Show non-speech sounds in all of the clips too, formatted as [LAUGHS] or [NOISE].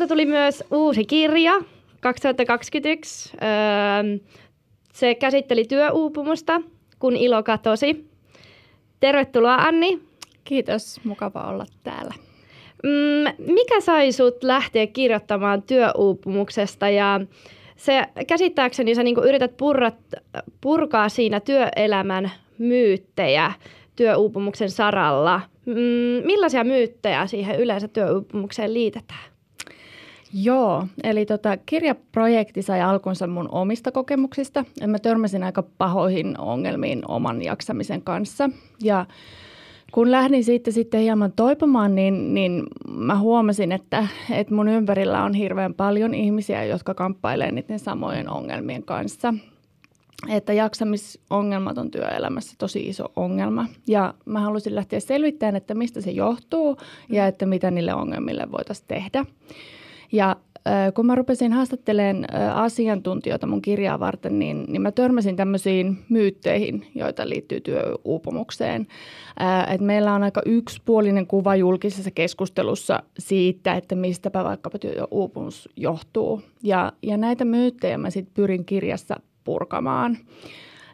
sulta tuli myös uusi kirja 2021. Öö, se käsitteli työuupumusta, kun ilo katosi. Tervetuloa Anni. Kiitos, mukava olla täällä. Mm, mikä sai sut lähteä kirjoittamaan työuupumuksesta ja se käsittääkseni sä niinku yrität purrat, purkaa siinä työelämän myyttejä työuupumuksen saralla. Mm, millaisia myyttejä siihen yleensä työuupumukseen liitetään? Joo, eli tota, kirjaprojekti sai alkunsa mun omista kokemuksista. Mä törmäsin aika pahoihin ongelmiin oman jaksamisen kanssa. Ja kun lähdin siitä sitten hieman toipumaan, niin, niin mä huomasin, että, että mun ympärillä on hirveän paljon ihmisiä, jotka kamppailee niiden samojen ongelmien kanssa. Että jaksamisongelmat on työelämässä tosi iso ongelma. Ja mä halusin lähteä selvittämään, että mistä se johtuu ja että mitä niille ongelmille voitaisiin tehdä. Ja kun mä rupesin haastattelemaan asiantuntijoita mun kirjaa varten, niin, niin mä törmäsin tämmöisiin myytteihin, joita liittyy työuupumukseen. Et meillä on aika yksipuolinen kuva julkisessa keskustelussa siitä, että mistäpä vaikkapa työuupumus johtuu. Ja, ja näitä myyttejä mä sitten pyrin kirjassa purkamaan.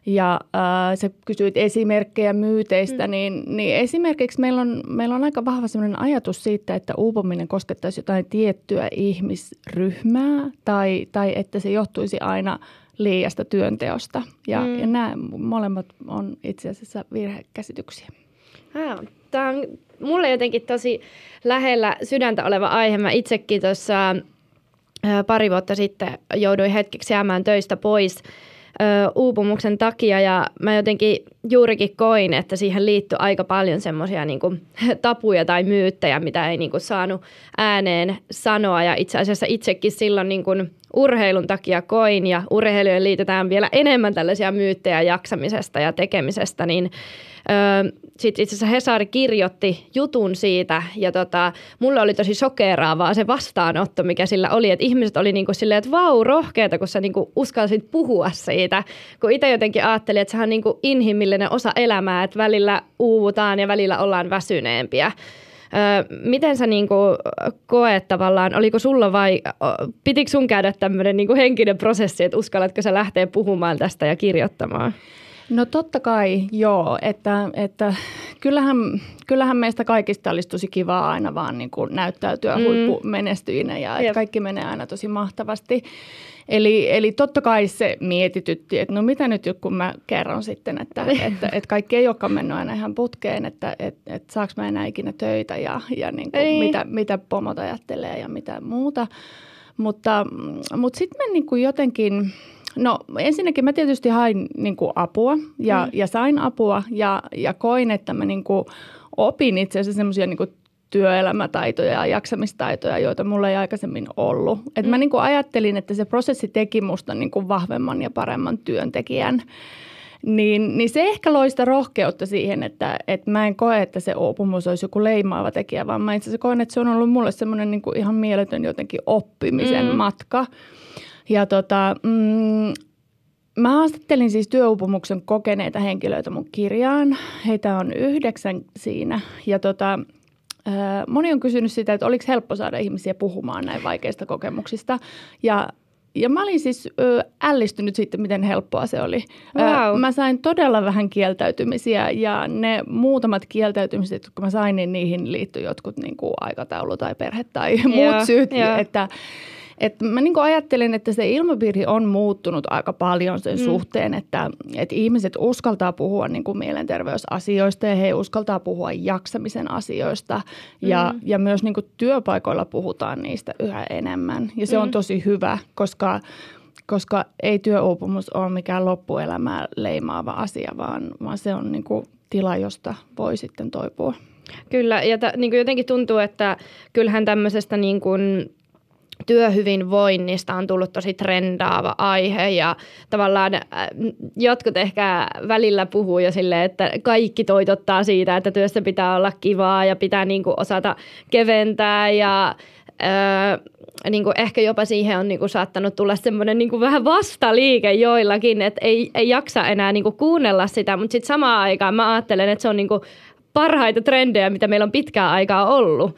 Ja äh, sä kysyit esimerkkejä myyteistä, mm. niin, niin esimerkiksi meillä on, meillä on aika vahva sellainen ajatus siitä, että uupuminen koskettaisi jotain tiettyä ihmisryhmää tai, tai että se johtuisi aina liiasta työnteosta. Ja, mm. ja nämä molemmat on itse asiassa virhekäsityksiä. Tämä on mulle jotenkin tosi lähellä sydäntä oleva aihe. Mä itsekin tuossa pari vuotta sitten jouduin hetkeksi jäämään töistä pois – ö, uupumuksen takia ja mä jotenkin juurikin koin, että siihen liittyy aika paljon semmoisia niin [LAUGHS] tapuja tai myyttejä, mitä ei niin kuin, saanut ääneen sanoa. Ja itse asiassa itsekin silloin niin kuin, urheilun takia koin ja urheilujen liitetään vielä enemmän tällaisia myyttejä jaksamisesta ja tekemisestä, niin sitten itse asiassa Hesari kirjoitti jutun siitä ja tota, mulle oli tosi sokeraavaa se vastaanotto, mikä sillä oli, että ihmiset oli niinku silleen, että vau, rohkeata, kun sä niinku uskalsit puhua siitä, kun itse jotenkin ajattelin, että sehän on niinku inhimillinen osa elämää, että välillä uuvutaan ja välillä ollaan väsyneempiä. Miten sä niinku koet tavallaan, oliko sulla vai pitikö sun käydä tämmöinen niinku henkinen prosessi, että uskallatko sä lähteä puhumaan tästä ja kirjoittamaan? No totta kai, joo. Että, että kyllähän, kyllähän meistä kaikista olisi tosi kivaa aina vaan niin kuin näyttäytyä mm. huippumenestyjinä ja että kaikki menee aina tosi mahtavasti. Eli, eli totta kai se mietitytti, että no mitä nyt kun mä kerron sitten, että, [LAUGHS] että, että kaikki ei olekaan mennyt aina ihan putkeen, että, että, että saaks mä enää ikinä töitä ja, ja niin kuin mitä, mitä pomot ajattelee ja mitä muuta. Mutta, mutta sitten mä niin kuin jotenkin No ensinnäkin mä tietysti hain niin kuin apua ja, mm. ja sain apua ja, ja koin, että mä niin kuin opin itse asiassa semmoisia niin työelämätaitoja ja jaksamistaitoja, joita mulla ei aikaisemmin ollut. Et mm. Mä niin kuin ajattelin, että se prosessi teki musta niin kuin vahvemman ja paremman työntekijän. Niin, niin se ehkä loi sitä rohkeutta siihen, että, että mä en koe, että se uupumus olisi joku leimaava tekijä, vaan mä itse asiassa koen, että se on ollut mulle semmoinen niin ihan mieletön jotenkin oppimisen mm. matka. Ja tota, mm, mä haastattelin siis työuupumuksen kokeneita henkilöitä mun kirjaan. Heitä on yhdeksän siinä. Ja tota, moni on kysynyt sitä, että oliko helppo saada ihmisiä puhumaan näin vaikeista kokemuksista. Ja ja mä olin siis ö, ällistynyt sitten, miten helppoa se oli. Wow. Ö, mä sain todella vähän kieltäytymisiä ja ne muutamat kieltäytymiset, jotka mä sain, niin niihin liittyi jotkut niin kuin aikataulu tai perhe tai [LAUGHS] muut syyt. Yeah. Että, et mä niin ajattelen, että se ilmapiiri on muuttunut aika paljon sen mm. suhteen, että, että ihmiset uskaltaa puhua niin kuin mielenterveysasioista ja he uskaltaa puhua jaksamisen asioista. Ja, mm. ja myös niin kuin työpaikoilla puhutaan niistä yhä enemmän. Ja se mm. on tosi hyvä, koska koska ei työuupumus ole mikään loppuelämää leimaava asia, vaan, vaan se on niin kuin tila, josta voi sitten toipua. Kyllä, ja t- niin kuin jotenkin tuntuu, että kyllähän tämmöisestä niin kuin työhyvinvoinnista on tullut tosi trendaava aihe ja tavallaan äh, jotkut ehkä välillä puhuu jo silleen, että kaikki toitottaa siitä, että työssä pitää olla kivaa ja pitää niin kuin osata keventää ja Öö, niin kuin ehkä jopa siihen on niin kuin saattanut tulla semmoinen niin vähän vastaliike joillakin, että ei, ei jaksa enää niin kuin kuunnella sitä, mutta sitten samaan aikaan mä ajattelen, että se on niin kuin parhaita trendejä, mitä meillä on pitkään aikaa ollut,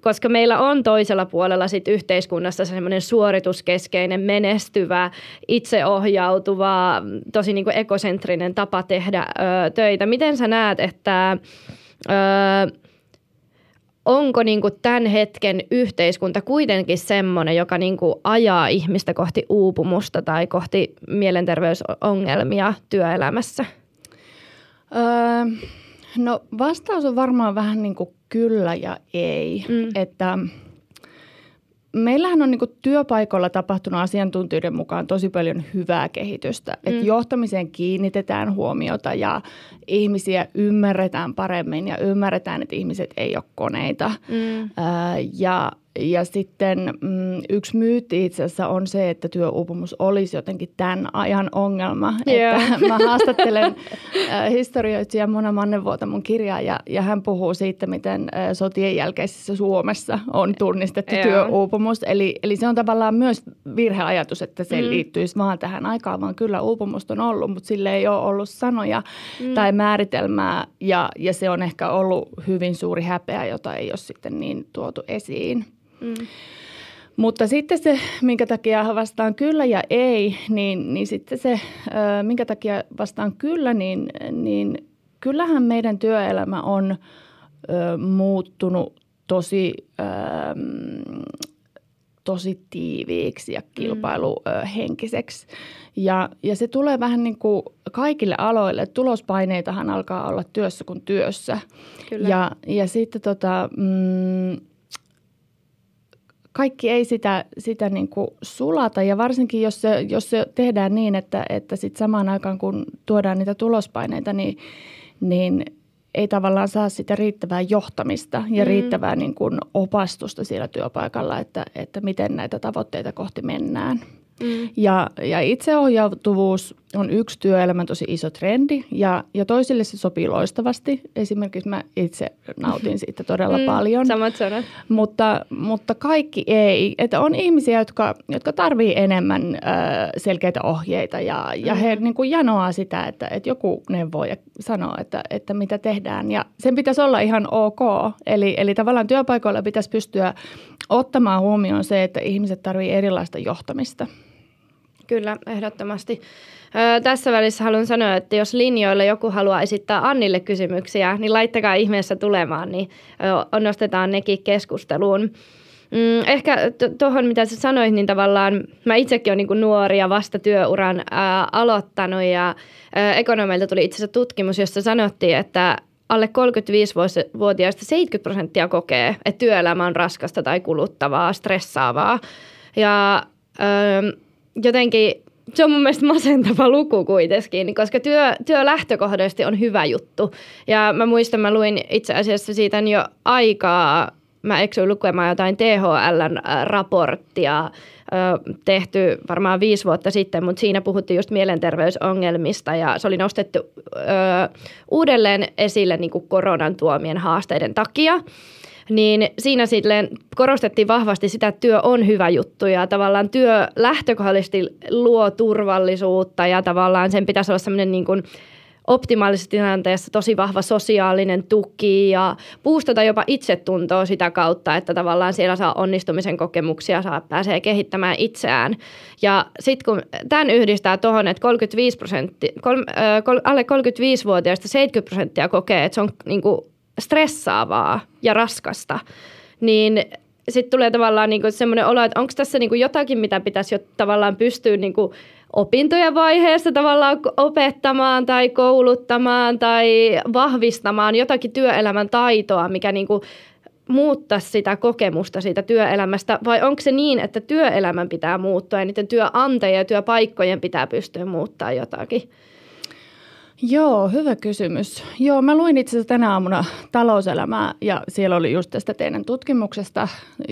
koska meillä on toisella puolella sit yhteiskunnassa semmoinen suorituskeskeinen, menestyvä, itseohjautuva, tosi niin kuin ekosentrinen tapa tehdä töitä. Miten sä näet, että onko niin kuin tämän hetken yhteiskunta kuitenkin semmoinen, joka niin kuin ajaa ihmistä kohti uupumusta tai kohti mielenterveysongelmia työelämässä? Öö, no vastaus on varmaan vähän niin kuin kyllä ja ei. Mm. Että meillähän on niin työpaikoilla tapahtunut asiantuntijoiden mukaan tosi paljon hyvää kehitystä. Mm. Että johtamiseen kiinnitetään huomiota ja ihmisiä ymmärretään paremmin ja ymmärretään, että ihmiset ei ole koneita. Mm. ja ja sitten mm, yksi myytti itse asiassa on se, että työuupumus olisi jotenkin tämän ajan ongelma. Yeah. Että [LAUGHS] mä haastattelen äh, historioitsija Mona Mannevuota mun kirjaa ja, ja hän puhuu siitä, miten äh, sotien jälkeisessä Suomessa on tunnistettu yeah. työuupumus. Eli, eli se on tavallaan myös virheajatus, että se mm. liittyisi vaan tähän aikaan, vaan kyllä uupumusta on ollut, mutta sille ei ole ollut sanoja mm. tai määritelmää ja, ja se on ehkä ollut hyvin suuri häpeä, jota ei ole sitten niin tuotu esiin. Mm. Mutta sitten se, minkä takia vastaan kyllä ja ei, niin, niin sitten se, minkä takia vastaan kyllä, niin, niin kyllähän meidän työelämä on ö, muuttunut tosi, ö, tosi tiiviiksi ja mm. kilpailuhenkiseksi. Ja, ja se tulee vähän niin kuin kaikille aloille. Tulospaineitahan alkaa olla työssä kuin työssä. Kyllä. Ja, ja sitten tota, mm, kaikki ei sitä, sitä niin kuin sulata ja varsinkin jos se, jos se tehdään niin, että, että sit samaan aikaan kun tuodaan niitä tulospaineita, niin, niin ei tavallaan saa sitä riittävää johtamista ja mm. riittävää niin kuin opastusta siellä työpaikalla, että, että miten näitä tavoitteita kohti mennään. Mm. Ja, ja itseohjautuvuus on yksi työelämän tosi iso trendi ja, ja toisille se sopii loistavasti. Esimerkiksi mä itse nautin siitä todella [LAUGHS] mm, paljon. Samat sanat. Mutta, mutta kaikki ei. Että on ihmisiä, jotka, jotka tarvii enemmän ö, selkeitä ohjeita ja, ja mm. he niin kuin janoaa sitä, että, että joku neuvoo ja sanoo, että, että mitä tehdään. Ja sen pitäisi olla ihan ok. Eli, eli tavallaan työpaikoilla pitäisi pystyä ottamaan huomioon se, että ihmiset tarvii erilaista johtamista. Kyllä, ehdottomasti. Öö, tässä välissä haluan sanoa, että jos linjoilla joku haluaa esittää Annille kysymyksiä, niin laittakaa ihmeessä tulemaan, niin öö, nostetaan nekin keskusteluun. Mm, ehkä tuohon, mitä sä sanoit, niin tavallaan mä itsekin olen niin nuori ja vasta työuran ää, aloittanut ja ekonomeilta tuli itse asiassa tutkimus, jossa sanottiin, että alle 35-vuotiaista 70 prosenttia kokee, että työelämä on raskasta tai kuluttavaa, stressaavaa. Ja öö, jotenkin se on mun mielestä masentava luku kuitenkin, koska työ, työ lähtökohtaisesti on hyvä juttu. Ja mä muistan, mä luin itse asiassa siitä jo aikaa, mä eksyin lukemaan jotain THLn raporttia, tehty varmaan viisi vuotta sitten, mutta siinä puhuttiin just mielenterveysongelmista ja se oli nostettu ö, uudelleen esille niin kuin koronan tuomien haasteiden takia niin siinä sitten korostettiin vahvasti sitä, että työ on hyvä juttu ja tavallaan työ lähtökohtaisesti luo turvallisuutta ja tavallaan sen pitäisi olla semmoinen niin kuin optimaalisessa tilanteessa tosi vahva sosiaalinen tuki ja boostata jopa itsetuntoa sitä kautta, että tavallaan siellä saa onnistumisen kokemuksia, saa pääsee kehittämään itseään. Ja sitten kun tämän yhdistää tuohon, että 35 prosenttia, kol, kol, alle 35-vuotiaista 70 prosenttia kokee, että se on niin kuin stressaavaa ja raskasta, niin sitten tulee tavallaan niinku semmoinen olo, että onko tässä niinku jotakin, mitä pitäisi jo tavallaan pystyä niinku opintojen vaiheessa tavallaan opettamaan tai kouluttamaan tai vahvistamaan jotakin työelämän taitoa, mikä niinku muuttaa sitä kokemusta siitä työelämästä, vai onko se niin, että työelämän pitää muuttua ja niiden työnantajien ja työpaikkojen pitää pystyä muuttaa jotakin? Joo, hyvä kysymys. Joo, mä luin itse asiassa tänä aamuna talouselämää ja siellä oli just tästä teidän tutkimuksesta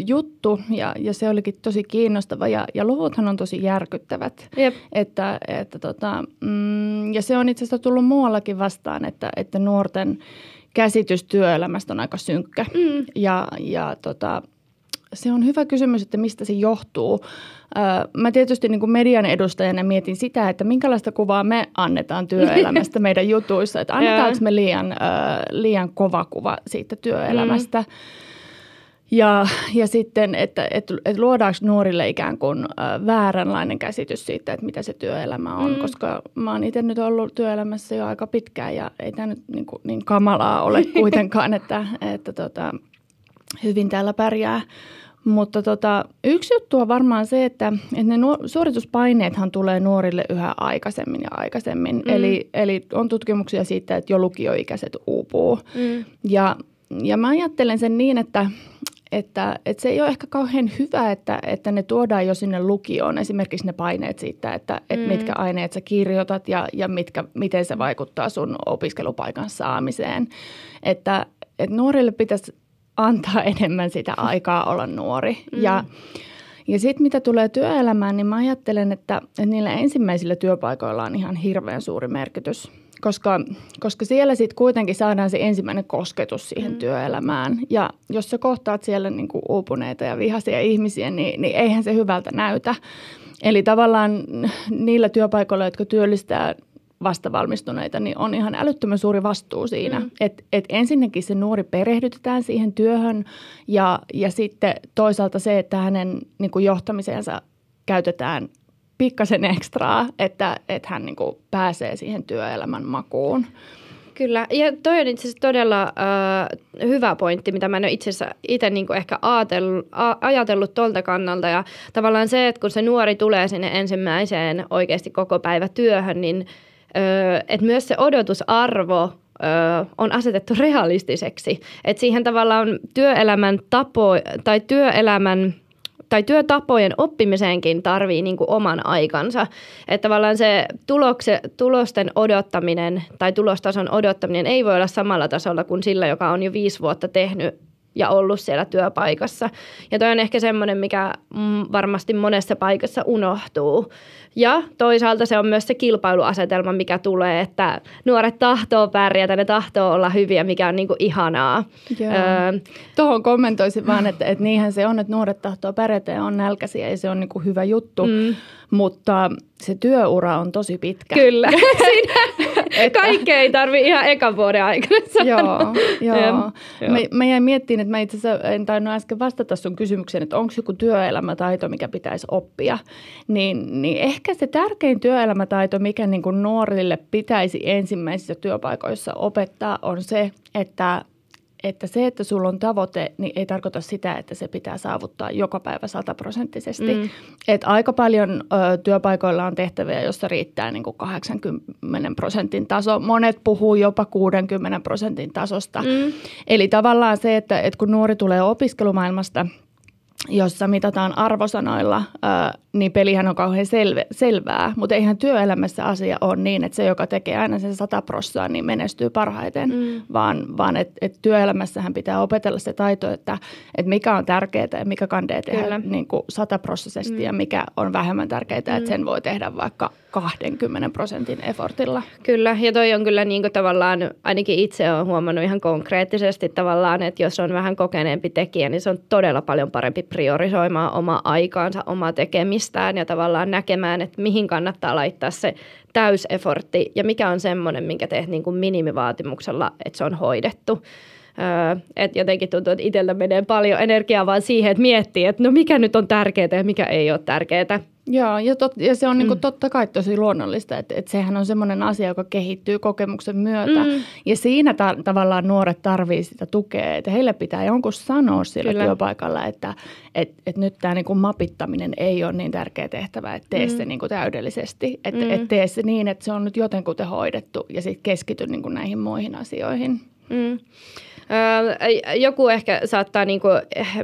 juttu ja, ja se olikin tosi kiinnostava ja, ja luvuthan on tosi järkyttävät. Jep. Että, että tota, mm, ja se on itse asiassa tullut muuallakin vastaan, että, että nuorten käsitys työelämästä on aika synkkä. Mm. Ja, ja tota, se on hyvä kysymys, että mistä se johtuu. Mä tietysti niin kuin median edustajana mietin sitä, että minkälaista kuvaa me annetaan työelämästä [LAUGHS] meidän jutuissa. Että annetaanko me liian, liian kova kuva siitä työelämästä. Mm. Ja, ja sitten, että, että, että luodaanko nuorille ikään kuin vääränlainen käsitys siitä, että mitä se työelämä on, mm. koska mä oon itse nyt ollut työelämässä jo aika pitkään ja ei tämä nyt niin, kuin, niin kamalaa ole kuitenkaan, [LAUGHS] että, että tota, hyvin täällä pärjää. Mutta tota, yksi juttu on varmaan se, että, että ne nuor- suorituspaineethan tulee nuorille yhä aikaisemmin ja aikaisemmin. Mm. Eli, eli on tutkimuksia siitä, että jo lukioikäiset uupuu. Mm. Ja, ja mä ajattelen sen niin, että, että, että se ei ole ehkä kauhean hyvä, että, että ne tuodaan jo sinne lukioon. Esimerkiksi ne paineet siitä, että, että mm. mitkä aineet sä kirjoitat ja, ja mitkä, miten se vaikuttaa sun opiskelupaikan saamiseen. Että, että nuorille pitäisi antaa enemmän sitä aikaa olla nuori. Mm. Ja, ja sitten mitä tulee työelämään, niin mä ajattelen, että, että niillä ensimmäisillä työpaikoilla on ihan hirveän suuri merkitys. Koska, koska siellä sitten kuitenkin saadaan se ensimmäinen kosketus siihen mm. työelämään. Ja jos sä kohtaat siellä niin kuin uupuneita ja vihaisia ihmisiä, niin, niin eihän se hyvältä näytä. Eli tavallaan niillä työpaikoilla, jotka työllistää vastavalmistuneita, niin on ihan älyttömän suuri vastuu siinä. Mm. Että et ensinnäkin se nuori perehdytetään siihen työhön ja, ja sitten toisaalta se, että hänen niin kuin johtamiseensa käytetään pikkasen ekstraa, että, että hän niin kuin pääsee siihen työelämän makuun. Kyllä, ja toi on itse asiassa todella äh, hyvä pointti, mitä mä en ole itse asiassa itse niin ehkä ajatellut, ajatellut tuolta kannalta. Ja tavallaan se, että kun se nuori tulee sinne ensimmäiseen oikeasti koko päivä työhön, niin – että myös se odotusarvo on asetettu realistiseksi. Että siihen tavallaan työelämän tapo tai työelämän tai työtapojen oppimiseenkin tarvii niin kuin oman aikansa. Että tavallaan se tulokse, tulosten odottaminen tai tulostason odottaminen ei voi olla samalla tasolla kuin sillä, joka on jo viisi vuotta tehnyt ja ollut siellä työpaikassa. Ja toi on ehkä semmoinen, mikä varmasti monessa paikassa unohtuu. Ja toisaalta se on myös se kilpailuasetelma, mikä tulee, että nuoret tahtoo pärjätä, ne tahtoo olla hyviä, mikä on niinku ihanaa. Öö, Tuohon kommentoisin vaan, että, että niinhän se on, että nuoret tahtoo pärjätä ja on nälkäisiä ja se on niinku hyvä juttu. Mm. Mutta se työura on tosi pitkä. Kyllä. [LAUGHS] että... Kaikkea ei tarvitse ihan ekan vuoden aikana Joo, joo. Mä, mä jäin miettimään, että mä itse asiassa en tainnut äsken vastata sun kysymykseen, että onko joku työelämätaito, mikä pitäisi oppia. Niin, niin ehkä se tärkein työelämätaito, mikä niin kuin nuorille pitäisi ensimmäisissä työpaikoissa opettaa, on se, että että se, että sulla on tavoite, niin ei tarkoita sitä, että se pitää saavuttaa joka päivä sataprosenttisesti. Mm. Et aika paljon ö, työpaikoilla on tehtäviä, joissa riittää niin kuin 80 prosentin taso. Monet puhuu jopa 60 prosentin tasosta. Mm. Eli tavallaan se, että, että kun nuori tulee opiskelumaailmasta – jossa mitataan arvosanoilla, niin pelihän on kauhean selve, selvää. Mutta eihän työelämässä asia ole niin, että se, joka tekee aina sen sata prossaa, niin menestyy parhaiten. Mm. Vaan, vaan että et työelämässähän pitää opetella se taito, että et mikä on tärkeää ja mikä kandee tehdä niin sataprosessisesti mm. ja mikä on vähemmän tärkeää, mm. että sen voi tehdä vaikka 20 prosentin effortilla. Kyllä, ja toi on kyllä niin kuin tavallaan, ainakin itse olen huomannut ihan konkreettisesti tavallaan, että jos on vähän kokeneempi tekijä, niin se on todella paljon parempi priorisoimaan oma aikaansa, omaa tekemistään ja tavallaan näkemään, että mihin kannattaa laittaa se täysefortti ja mikä on semmoinen, minkä teet niin kuin minimivaatimuksella, että se on hoidettu. Öö, että jotenkin tuntuu, että itsellä menee paljon energiaa vaan siihen, että miettii, että no mikä nyt on tärkeää ja mikä ei ole tärkeää. Joo, ja, tot, ja se on niinku mm. niin totta kai tosi luonnollista, että, että sehän on semmoinen asia, joka kehittyy kokemuksen myötä. Mm. Ja siinä ta- tavallaan nuoret tarvii sitä tukea, että heille pitää jonkun sanoa sillä Kyllä. työpaikalla, että et, et nyt tämä niin mapittaminen ei ole niin tärkeä tehtävä, että tee mm. se niin kuin täydellisesti. Että mm. et tee se niin, että se on nyt jotenkuten hoidettu ja sitten keskity niin kuin näihin muihin asioihin. Mm. Joku ehkä saattaa niinku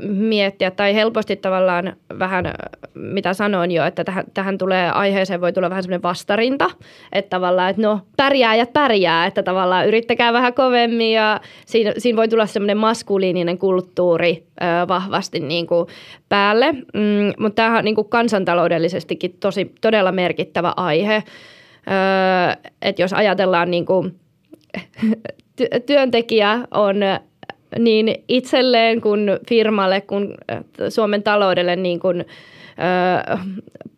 miettiä tai helposti tavallaan vähän, mitä sanoin jo, että tähän, tähän tulee aiheeseen voi tulla vähän semmoinen vastarinta, että tavallaan, että no ja pärjää, että tavallaan yrittäkää vähän kovemmin ja siinä, siinä voi tulla semmoinen maskuliininen kulttuuri vahvasti niinku päälle, mm, mutta tämähän on niinku kansantaloudellisestikin tosi todella merkittävä aihe, että jos ajatellaan niinku [LAUGHS] työntekijä on niin itselleen kuin firmalle kuin Suomen taloudelle niin kuin, ö,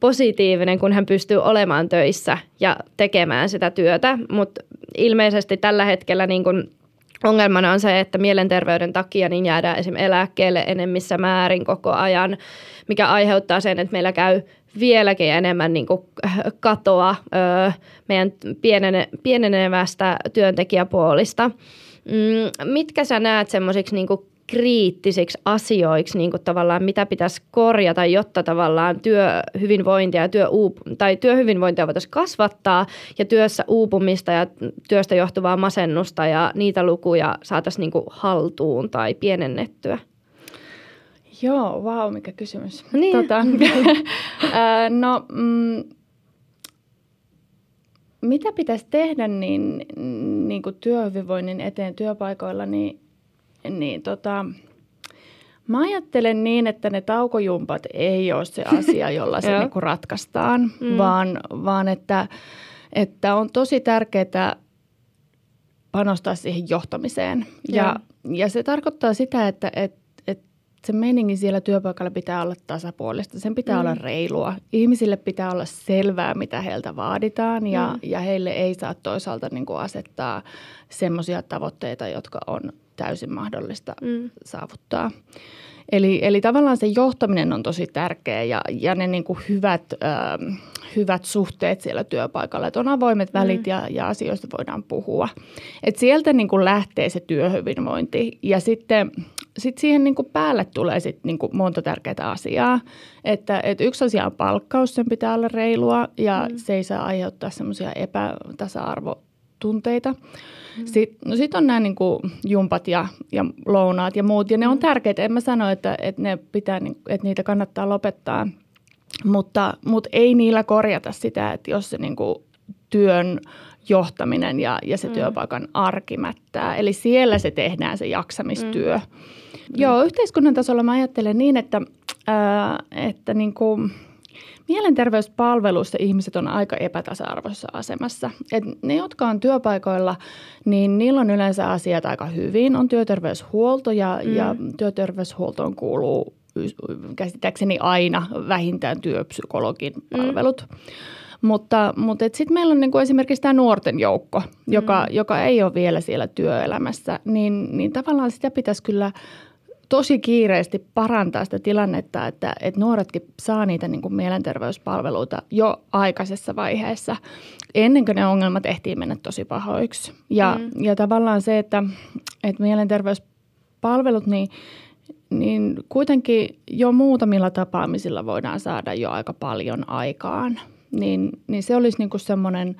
positiivinen, kun hän pystyy olemaan töissä ja tekemään sitä työtä, mutta ilmeisesti tällä hetkellä niin kuin ongelmana on se, että mielenterveyden takia niin jäädään esimerkiksi eläkkeelle enemmissä määrin koko ajan, mikä aiheuttaa sen, että meillä käy vieläkin enemmän niin kuin katoa ö, meidän pienene, pienenevästä työntekijäpuolista. Mm, mitkä sä näet semmoisiksi niin kriittisiksi asioiksi, niin kuin tavallaan mitä pitäisi korjata, jotta tavallaan työhyvinvointia ja työuup- tai työhyvinvointia voitaisiin kasvattaa ja työssä uupumista ja työstä johtuvaa masennusta ja niitä lukuja saataisiin niin kuin haltuun tai pienennettyä? Joo, vau, mikä kysymys. [LAUGHS] Niin. Tota, [LAUGHS] no, mm, mitä pitäisi tehdä niin, niin kuin työhyvinvoinnin eteen työpaikoilla, niin niin tota, mä ajattelen niin, että ne taukojumpat ei ole se [LAUGHS] asia, jolla se niinku ratkaistaan, mm. vaan, vaan että, että on tosi tärkeää panostaa siihen johtamiseen. Ja, ja se tarkoittaa sitä, että, että se meininki siellä työpaikalla pitää olla tasapuolista. Sen pitää mm. olla reilua. Ihmisille pitää olla selvää, mitä heiltä vaaditaan ja, mm. ja heille ei saa toisaalta niin kuin asettaa semmoisia tavoitteita, jotka on täysin mahdollista mm. saavuttaa. Eli, eli tavallaan se johtaminen on tosi tärkeä ja, ja ne niin kuin hyvät, äh, hyvät suhteet siellä työpaikalla, että on avoimet välit mm. ja, ja asioista voidaan puhua. Et sieltä niin kuin lähtee se työhyvinvointi ja sitten sit siihen niin kuin päälle tulee sit niin kuin monta tärkeää asiaa. Että, että yksi asia on palkkaus, sen pitää olla reilua ja mm. se ei saa aiheuttaa semmoisia epätasa-arvotunteita. Mm. Sitten no sit on nämä niin kuin jumpat ja, ja lounaat ja muut, ja ne on mm. tärkeitä. En mä sano, että, että, ne pitää, niin, että niitä kannattaa lopettaa, mutta, mutta ei niillä korjata sitä, että jos se niin kuin työn johtaminen ja, ja se mm. työpaikan arki mättää. Eli siellä se tehdään se jaksamistyö. Mm. Joo, yhteiskunnan tasolla mä ajattelen niin, että, ää, että niin kuin – Mielenterveyspalveluissa ihmiset on aika epätasa-arvoisessa asemassa. Et ne, jotka on työpaikoilla, niin niillä on yleensä asiat aika hyvin. On työterveyshuolto ja, mm. ja työterveyshuoltoon kuuluu käsittääkseni aina vähintään työpsykologin mm. palvelut. Mm. Mutta, mutta sitten meillä on niin kuin esimerkiksi tämä nuorten joukko, joka, mm. joka ei ole vielä siellä työelämässä, niin, niin tavallaan sitä pitäisi kyllä – tosi kiireesti parantaa sitä tilannetta, että, että nuoretkin saa niitä niin kuin mielenterveyspalveluita jo aikaisessa vaiheessa, ennen kuin ne ongelmat ehtii mennä tosi pahoiksi. Ja, mm. ja tavallaan se, että, että mielenterveyspalvelut, niin, niin kuitenkin jo muutamilla tapaamisilla voidaan saada jo aika paljon aikaan. Niin, niin se olisi niin semmoinen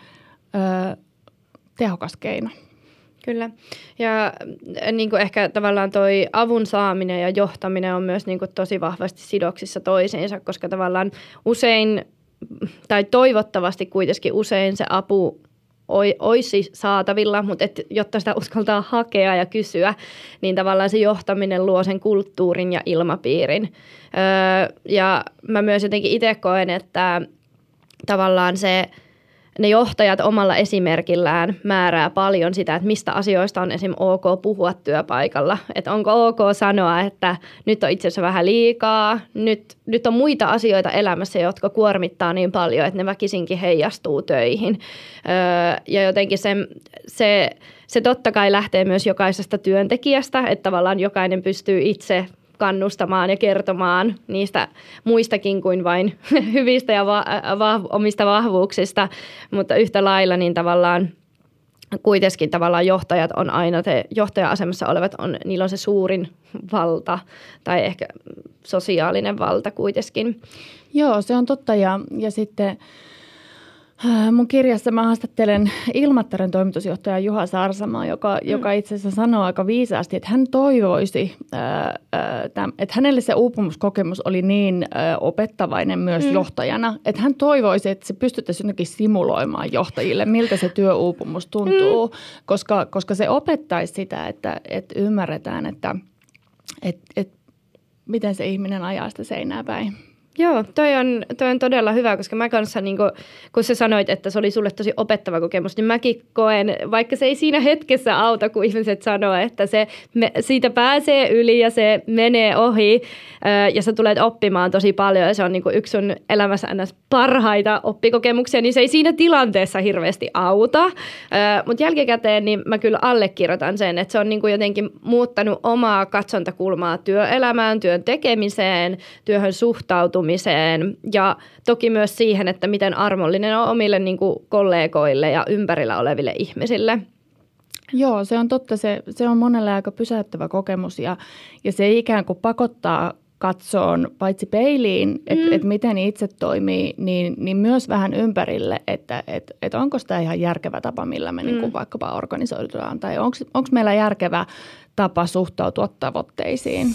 tehokas keino. Kyllä. Ja äh, niin kuin ehkä tavallaan toi avun saaminen ja johtaminen on myös niin kuin tosi vahvasti sidoksissa toisiinsa, koska tavallaan usein tai toivottavasti kuitenkin usein se apu olisi saatavilla, mutta et, jotta sitä uskaltaa hakea ja kysyä, niin tavallaan se johtaminen luo sen kulttuurin ja ilmapiirin. Öö, ja mä myös jotenkin itse koen, että tavallaan se – ne johtajat omalla esimerkillään määrää paljon sitä, että mistä asioista on esim. ok puhua työpaikalla. Että onko ok sanoa, että nyt on itse asiassa vähän liikaa, nyt, nyt on muita asioita elämässä, jotka kuormittaa niin paljon, että ne väkisinkin heijastuu töihin. Öö, ja jotenkin se, se, se totta kai lähtee myös jokaisesta työntekijästä, että tavallaan jokainen pystyy itse kannustamaan ja kertomaan niistä muistakin kuin vain [LAUGHS] hyvistä ja va- omista vahvuuksista, mutta yhtä lailla niin tavallaan kuitenkin tavallaan johtajat on aina, te johtaja-asemassa olevat, on, niillä on se suurin valta tai ehkä sosiaalinen valta kuitenkin. Joo, se on totta ja, ja sitten mun kirjassa mä haastattelen Ilmattaren toimitusjohtaja Juha Sarsamaa, joka, mm. joka itse asiassa sanoo aika viisaasti, että hän toivoisi, äh, äh, että hänelle se uupumuskokemus oli niin opettavainen myös mm. johtajana, että hän toivoisi, että se pystyttäisiin jotenkin simuloimaan johtajille, miltä se työuupumus tuntuu, mm. koska, koska se opettaisi sitä, että, että ymmärretään, että, että, että miten se ihminen ajaa sitä seinää päin. Joo, toi on, toi on todella hyvä, koska mä kanssa, niin kun, kun sä sanoit, että se oli sulle tosi opettava kokemus, niin mäkin koen, vaikka se ei siinä hetkessä auta, kun ihmiset sanoo, että se, me, siitä pääsee yli ja se menee ohi ja sä tulet oppimaan tosi paljon ja se on niin yksi sun elämässä ns. parhaita oppikokemuksia, niin se ei siinä tilanteessa hirveästi auta. Mutta jälkikäteen niin mä kyllä allekirjoitan sen, että se on niin jotenkin muuttanut omaa katsontakulmaa työelämään, työn tekemiseen, työhön suhtautumiseen osaamiseen ja toki myös siihen, että miten armollinen on omille niin kuin kollegoille ja ympärillä oleville ihmisille. Joo, se on totta. Se, se on monelle aika pysäyttävä kokemus ja, ja se ikään kuin pakottaa katsoon paitsi peiliin, että mm. et miten itse toimii, niin, niin myös vähän ympärille, että et, et onko tämä ihan järkevä tapa, millä me niinku mm. niinku vaikkapa organisoidaan, tai onko meillä järkevä tapa suhtautua tavoitteisiin.